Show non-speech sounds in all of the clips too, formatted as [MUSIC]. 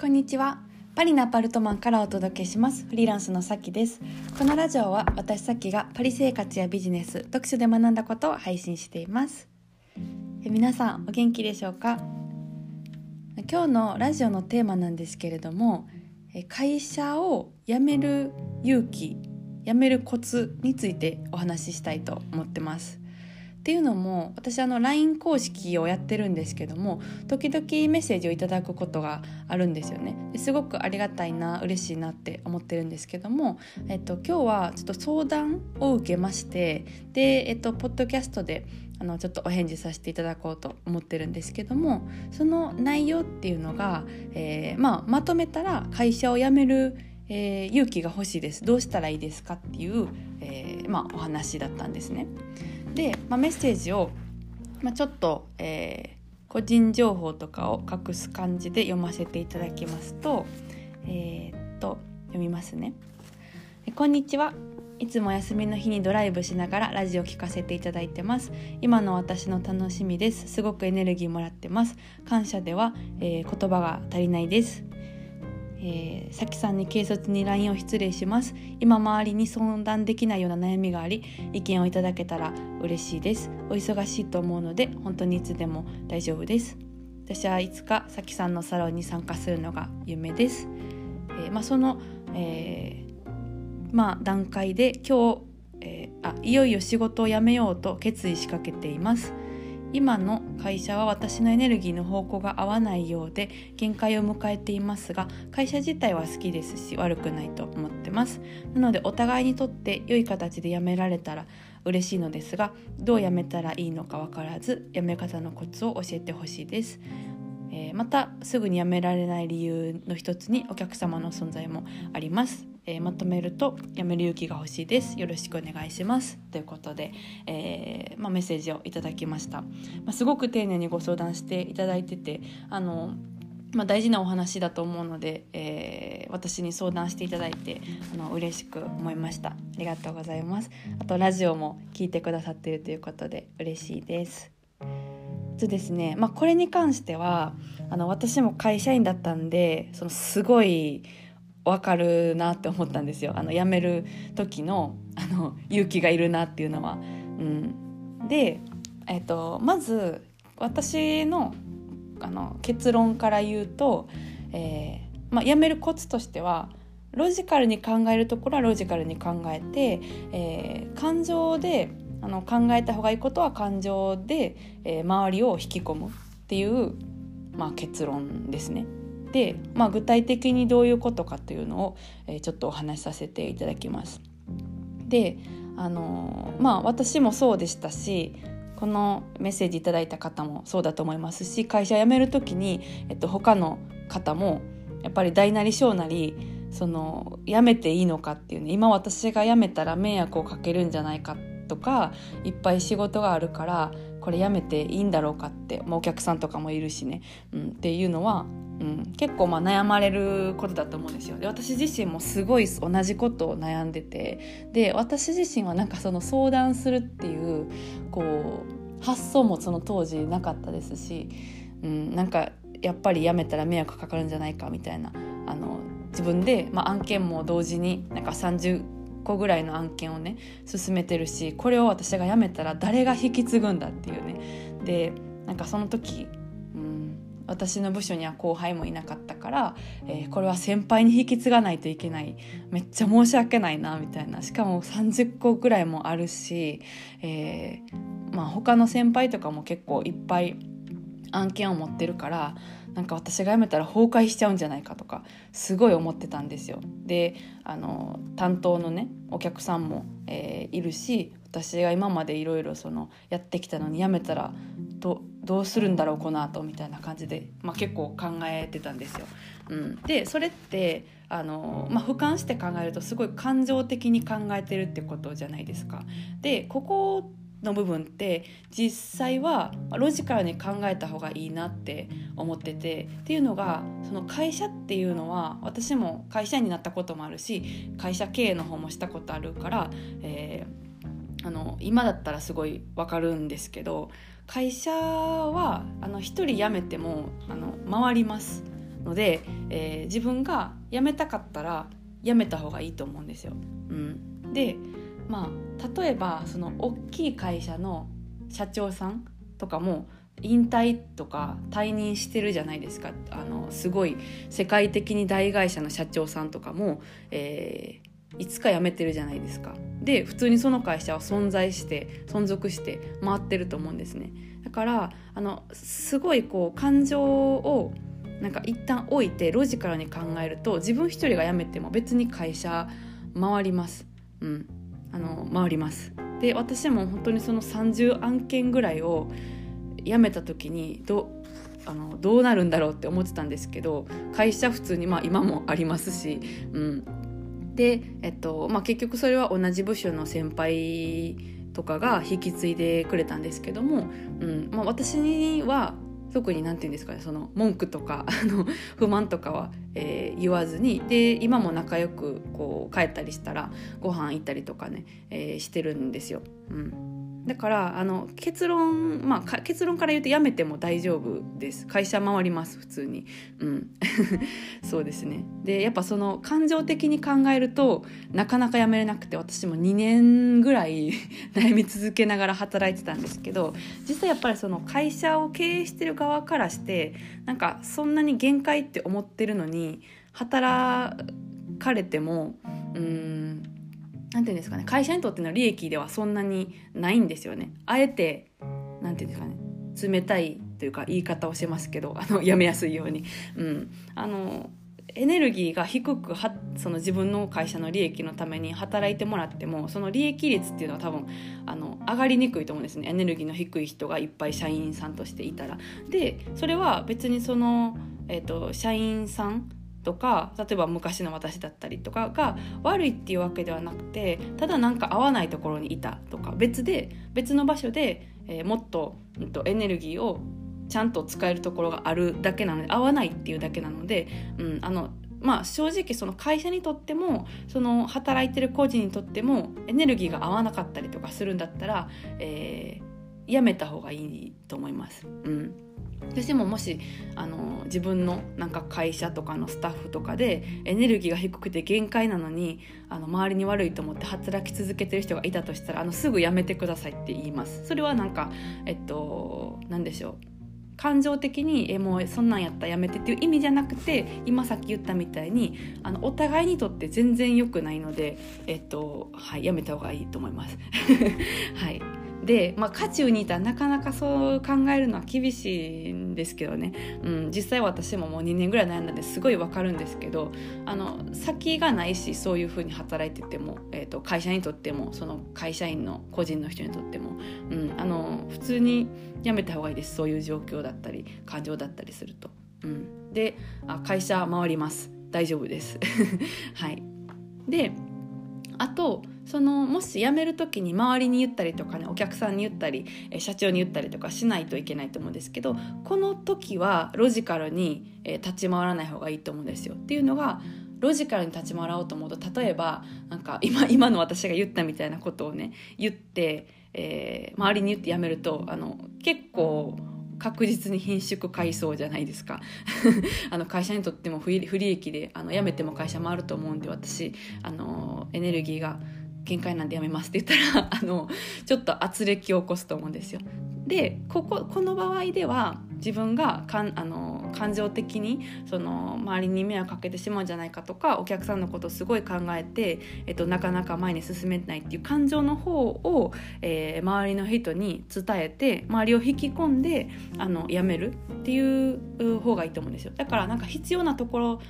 こんにちは。パリのアパルトマンからお届けします。フリーランスのさきです。このラジオは私さきがパリ生活やビジネス読書で学んだことを配信しています。え皆さんお元気でしょうか？今日のラジオのテーマなんですけれども会社を辞める勇気辞めるコツについてお話ししたいと思ってます。っていうのも私あの LINE 公式をやってるんですけども時々メッセージをいただくことがあるんですよねすごくありがたいな嬉しいなって思ってるんですけども、えっと、今日はちょっと相談を受けましてで、えっと、ポッドキャストであのちょっとお返事させていただこうと思ってるんですけどもその内容っていうのが、えー、まあ、まとめたら会社を辞めるえー、勇気が欲しいですどうしたらいいですかっていう、えー、まあ、お話だったんですね。で、まあ、メッセージを、まあ、ちょっと、えー、個人情報とかを隠す感じで読ませていただきますと,、えー、っと読みますね。こんにちは。いつも休みの日にドライブしながらラジオ聞かせていただいてます。今の私の楽しみです。すごくエネルギーもらってます。感謝では、えー、言葉が足りないです。えー、さきさんに軽率に LINE を失礼します。今周りに相談できないような悩みがあり意見をいただけたら嬉しいです。お忙しいと思うので本当にいつでも大丈夫です。私はいつかさきさんのサロンに参加するのが夢です、えー、まあ、その、えー、まあ、段階で今日、えあいよいよ仕事を辞めようと決意しかけています。今の会社は私のエネルギーの方向が合わないようで限界を迎えていますが会社自体は好きですし悪くないと思ってます。なのでお互いにとって良い形で辞められたら嬉しいのですがどう辞めたらいいのか分からず辞め方のコツを教えてほしいです。えー、またすぐに辞められない理由の一つにお客様の存在もあります。えー、まとめると「やめる勇気が欲しいです。よろしくお願いします」ということで、えー、まあ、メッセージをいただきました、まあ、すごく丁寧にご相談していただいててあのまあ、大事なお話だと思うので、えー、私に相談していただいてあの嬉しく思いました。ありがとうございます。あとラジオも聞いてくださっているということで嬉しいです。とですね、まあ、これに関してはあの私も会社員だったんでそのすごい分かるなって思ったんですよ。あの辞める時のあの勇気がいるなっていうのは。うん、で、えーと、まず私のあの結論から言うと、えーまあ、辞めるコツとしてはロジカルに考えるところはロジカルに考えて、えー、感情であの考えた方がいいことは感情で、えー、周りを引き込むっていう、まあ、結論ですね。で、まあ、具体的にどういうことかというのを、えー、ちょっとお話しさせていただきます。であのまあ私もそうでしたしこのメッセージいただいた方もそうだと思いますし会社辞める時に、えっと、他の方もやっぱり大なり小なりその辞めていいのかっていうね今私が辞めたら迷惑をかけるんじゃないかってとかいっぱい仕事があるからこれ辞めていいんだろうかって、まあ、お客さんとかもいるしね、うん、っていうのはうん、結構まあ悩まれることだと思うんですよ。で私自身もすごい同じことを悩んでてで私自身はなんかその相談するっていうこう発想もその当時なかったですし、うん、なんかやっぱり辞めたら迷惑かかるんじゃないかみたいなあの自分で、まあ、案件も同時になんか30個ぐらいの案件をね進めてるしこれを私が辞めたら誰が引き継ぐんだっていうね。でなんかその時私の部署には後輩もいなかったから、えー、これは先輩に引き継がないといけない。めっちゃ申し訳ないなみたいな。しかも30個ぐらいもあるし、えー、まあ、他の先輩とかも結構いっぱい案件を持ってるからなんか私が辞めたら崩壊しちゃうんじゃないかとかすごい思ってたんですよ。であの担当のねお客さんも、えー、いるし私が今までいろいろやってきたのに辞めたらどどうするんだろうこの後みたいな感じで、まあ、結構考えてたんですよ。うん、でそれってあの、まあ、俯瞰して考えるとすごい感情的に考えてるってことじゃないですか。でここの部分って実際はロジカルに考えた方がいいなって思っててっていうのがその会社っていうのは私も会社員になったこともあるし会社経営の方もしたことあるから、えー、あの今だったらすごいわかるんですけど会社はあの1人辞めてもあの回りますので、えー、自分が辞めたかったら辞めた方がいいと思うんですよ。うん、でまあ例えばその大きい会社の社長さんとかも引退とか退任してるじゃないですかあのすごい世界的に大会社の社長さんとかも、えー、いつか辞めてるじゃないですか。で普通にその会社は存在して存続して回ってると思うんですね。だからあのすごいこう感情をなんか一旦置いてロジカルに考えると自分一人が辞めても別に会社回ります。うん、あの回ります。で私も本当にその30案件ぐらいを辞めた時にどあのどうなるんだろうって思ってたんですけど会社普通にまあ今もありますし、うん、で、えっとまあ、結局それは同じ部署の先輩とかが引き継いでくれたんですけども、うんまあ、私には特に何て言うんですかねその文句とか [LAUGHS] あの不満とかは、えー、言わずにで今も仲良くこう帰ったりしたらご飯行ったりとかね、えー、してるんですよ。うんだからあの結論まあ結論から言うとやめても大丈夫です。会社回ります普通に。うん。[LAUGHS] そうですね。でやっぱその感情的に考えるとなかなか辞めれなくて私も2年ぐらい [LAUGHS] 悩み続けながら働いてたんですけど実際やっぱりその会社を経営してる側からしてなんかそんなに限界って思ってるのに働かれてもうんなんていうんですかね会社にとっての利益ではそんなにないんですよね。あえてなんていうんですかね冷たいというか言い方をしてますけど [LAUGHS] あのやめやすいように。うん、あのエネルギーが低くはその自分の会社の利益のために働いてもらってもその利益率っていうのは多分あの上がりにくいと思うんですねエネルギーの低い人がいっぱい社員さんとしていたら。でそれは別にその、えーと社員さんとか例えば昔の私だったりとかが悪いっていうわけではなくてただなんか合わないところにいたとか別で別の場所で、えー、もっと、うん、とエネルギーをちゃんと使えるところがあるだけなので合わないっていうだけなので、うん、あのまあ正直その会社にとってもその働いてる個人にとってもエネルギーが合わなかったりとかするんだったら、えー、やめた方がいいと思います。うん私ももしあの自分のなんか会社とかのスタッフとかでエネルギーが低くて限界なのにあの周りに悪いと思って働き続けてる人がいたとしたらあのすぐやめてくださいって言いますそれはなんかえっと何でしょう感情的にえもうそんなんやったらやめてっていう意味じゃなくて今さっき言ったみたいにあのお互いにとって全然良くないので、えっとはい、やめた方がいいと思います。[LAUGHS] はいで、まあ、渦中にいたらなかなかそう考えるのは厳しいんですけどね、うん、実際私ももう2年ぐらい悩んだんですごいわかるんですけどあの先がないしそういうふうに働いてても、えーと、会社にとってもその会社員の個人の人にとっても、うん、あの普通にやめた方がいいです。そういう状況だったり感情だったりすると。うん、であ会社回ります。大丈夫です。[LAUGHS] はい。であとそのもし辞める時に周りに言ったりとかねお客さんに言ったり社長に言ったりとかしないといけないと思うんですけどこの時はロジカルに立ち回らない方がいいと思うんですよ。っていうのがロジカルに立ち回ろうと思うと例えばなんか今今の私が言ったみたいなことをね言って、えー、周りに言って辞めるとあの結構確実に品縮買いそうじゃないですか [LAUGHS] あの会社にとっても不利益であの辞めても会社もあると思うんで私あのエネルギーが限界なんでやめますって言ったら [LAUGHS] あのちょっと圧力を起こすと思うんですよ。でこここの場合では自分がかんあの感情的にその周りに迷惑かけてしまうんじゃないかとかお客さんのことをすごい考えて、えっと、なかなか前に進めないっていう感情の方を、えー、周りの人に伝えて周りを引き込んであのやめるっていう方がいいと思うんですよだからなんか必要なところ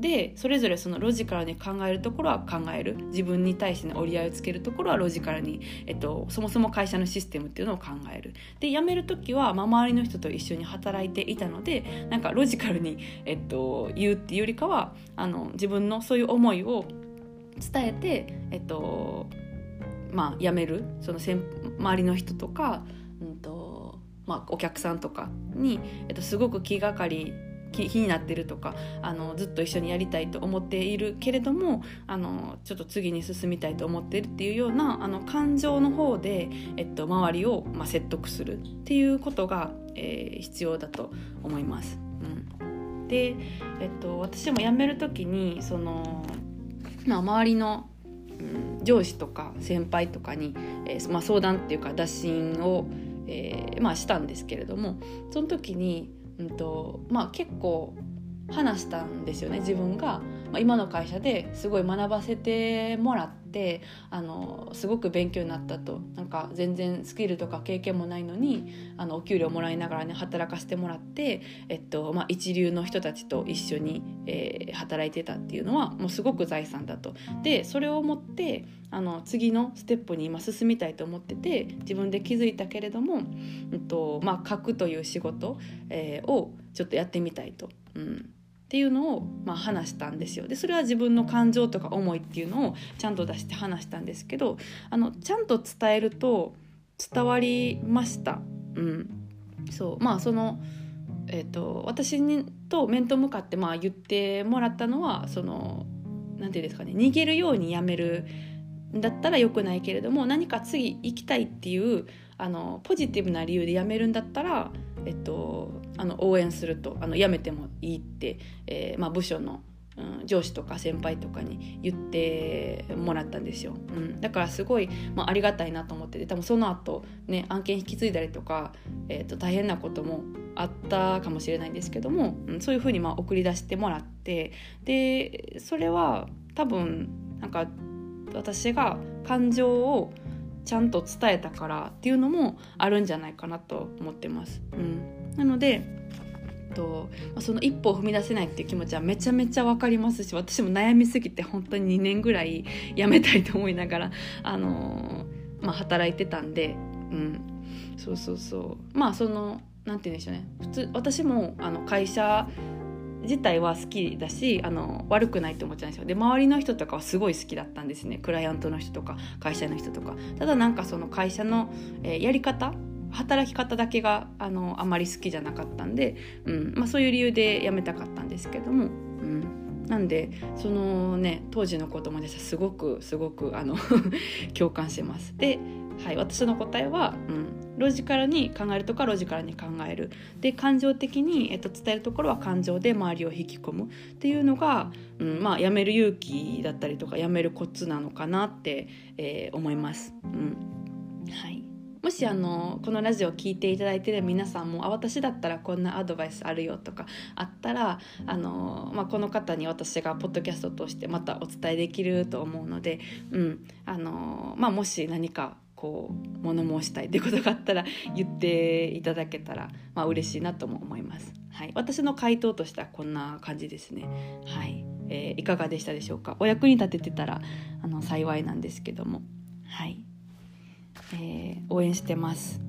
でそれぞれそのロジカルに考えるところは考える。自分に対しての折り合いをつけるところはロジカルに、えっと、そもそも会社のシステムっていうのを考える。で辞める時は、まあ、周りの人と一緒に働いていたのでなんかロジカルに、えっと、言うっていうよりかはあの自分のそういう思いを伝えて、えっとまあ、辞める。その周りの人とか、うんとまあ、お客さんとかに、えっと、すごく気がかり気になってるとかあのずっと一緒にやりたいと思っているけれどもあのちょっと次に進みたいと思ってるっていうようなあの感情の方で、えっと、周りを、まあ、説得するっていうことが、えー、必要だと思います。うんで、えっと、私も辞める時にその、まあ、周りの、うん、上司とか先輩とかに、えー、まあ、相談っていうか打診を、えー、まあ、したんですけれどもその時に、うんとまあ、結構話したんですよね自分が、まあ、今の会社ですごい学ばせてもらってあのすごく勉強になったとなんか全然スキルとか経験もないのにあのお給料もらいながらね働かせてもらって、えっとまあ、一流の人たちと一緒に、えー、働いてたっていうのはもうすごく財産だと。でそれを持ってあの次のステップに今進みたいと思ってて自分で気づいたけれども、うんとまあ、書くという仕事、えー、をちょっとやってみたいと。うんっていうのを、まあ、話したんですよ。でそれは自分の感情とか思いっていうのをちゃんと出して話したんですけどあのちゃんと伝えると伝わりました。うん、そう。まあそのえーと、私にと面と向かってまあ言ってもらったのはその何て言うんですかね逃げるようにやめるんだったらよくないけれども何か次行きたいっていうあのポジティブな理由で辞めるんだったら、えっと、あの応援するとあの辞めてもいいって、えーまあ、部署の、うん、上司とか先輩とかに言ってもらったんですよ、うん、だからすごい、まあ、ありがたいなと思ってて多分その後ね案件引き継いだりとか、えー、と大変なこともあったかもしれないんですけども、うん、そういうふうにまあ送り出してもらってでそれは多分なんか私が感情をちゃんと伝えたからっていうのもあるんじゃないかなと思ってます。うん、なのでとその一歩を踏み出せないっていう気持ちはめちゃめちゃ分かりますし私も悩みすぎて本当に2年ぐらい辞めたいと思いながら、あのー、まあ、働いてたんで、うん、そうそうそう。まあその何て言うんでしょうね。普通私もあの会社自体は好きだしあの悪くないって思っちゃうんですよ。で周りの人とかはすごい好きだったんですね。クライアントの人とか会社の人とか。ただなんかその会社の、えー、やり方働き方だけがあのあまり好きじゃなかったんで、うん。まあ、そういう理由で辞めたかったんですけども、うん、なんでそのね当時のこともですごくすごくあの [LAUGHS] 共感してます。で、はい、私の答えは、うん。ロジカルに考えるとかロジカルに考える。で感情的に、えっと、伝えるところは感情で周りを引き込むっていうのが、うんまあ、やめる勇気だったりとかやめるコツなのかなって、えー、思います。うん。はい。もしあのこのラジオを聴いていただいている皆さんもあ私だったらこんなアドバイスあるよとかあったらあの、まあ、この方に私がポッドキャストとしてまたお伝えできると思うので、うん。あのまあ、もし何かこう物申したいってことがあったら言っていただけたら、まあ嬉しいなとも思います。はい、私の回答としてはこんな感じですね。はい、えー、いかがでしたでしょうか？お役に立ててたらあの幸いなんですけども、はい、えー、応援してます。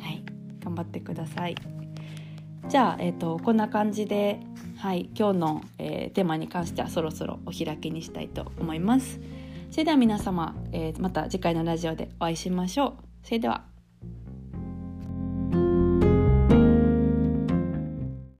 はい、頑張ってください。じゃあ、えーと、こんな感じで、はい、今日の、えー、テーマに関してはそろそろお開きにしたいと思います。それでは皆様、えー、また次回のラジオでお会いしましょう。それでは。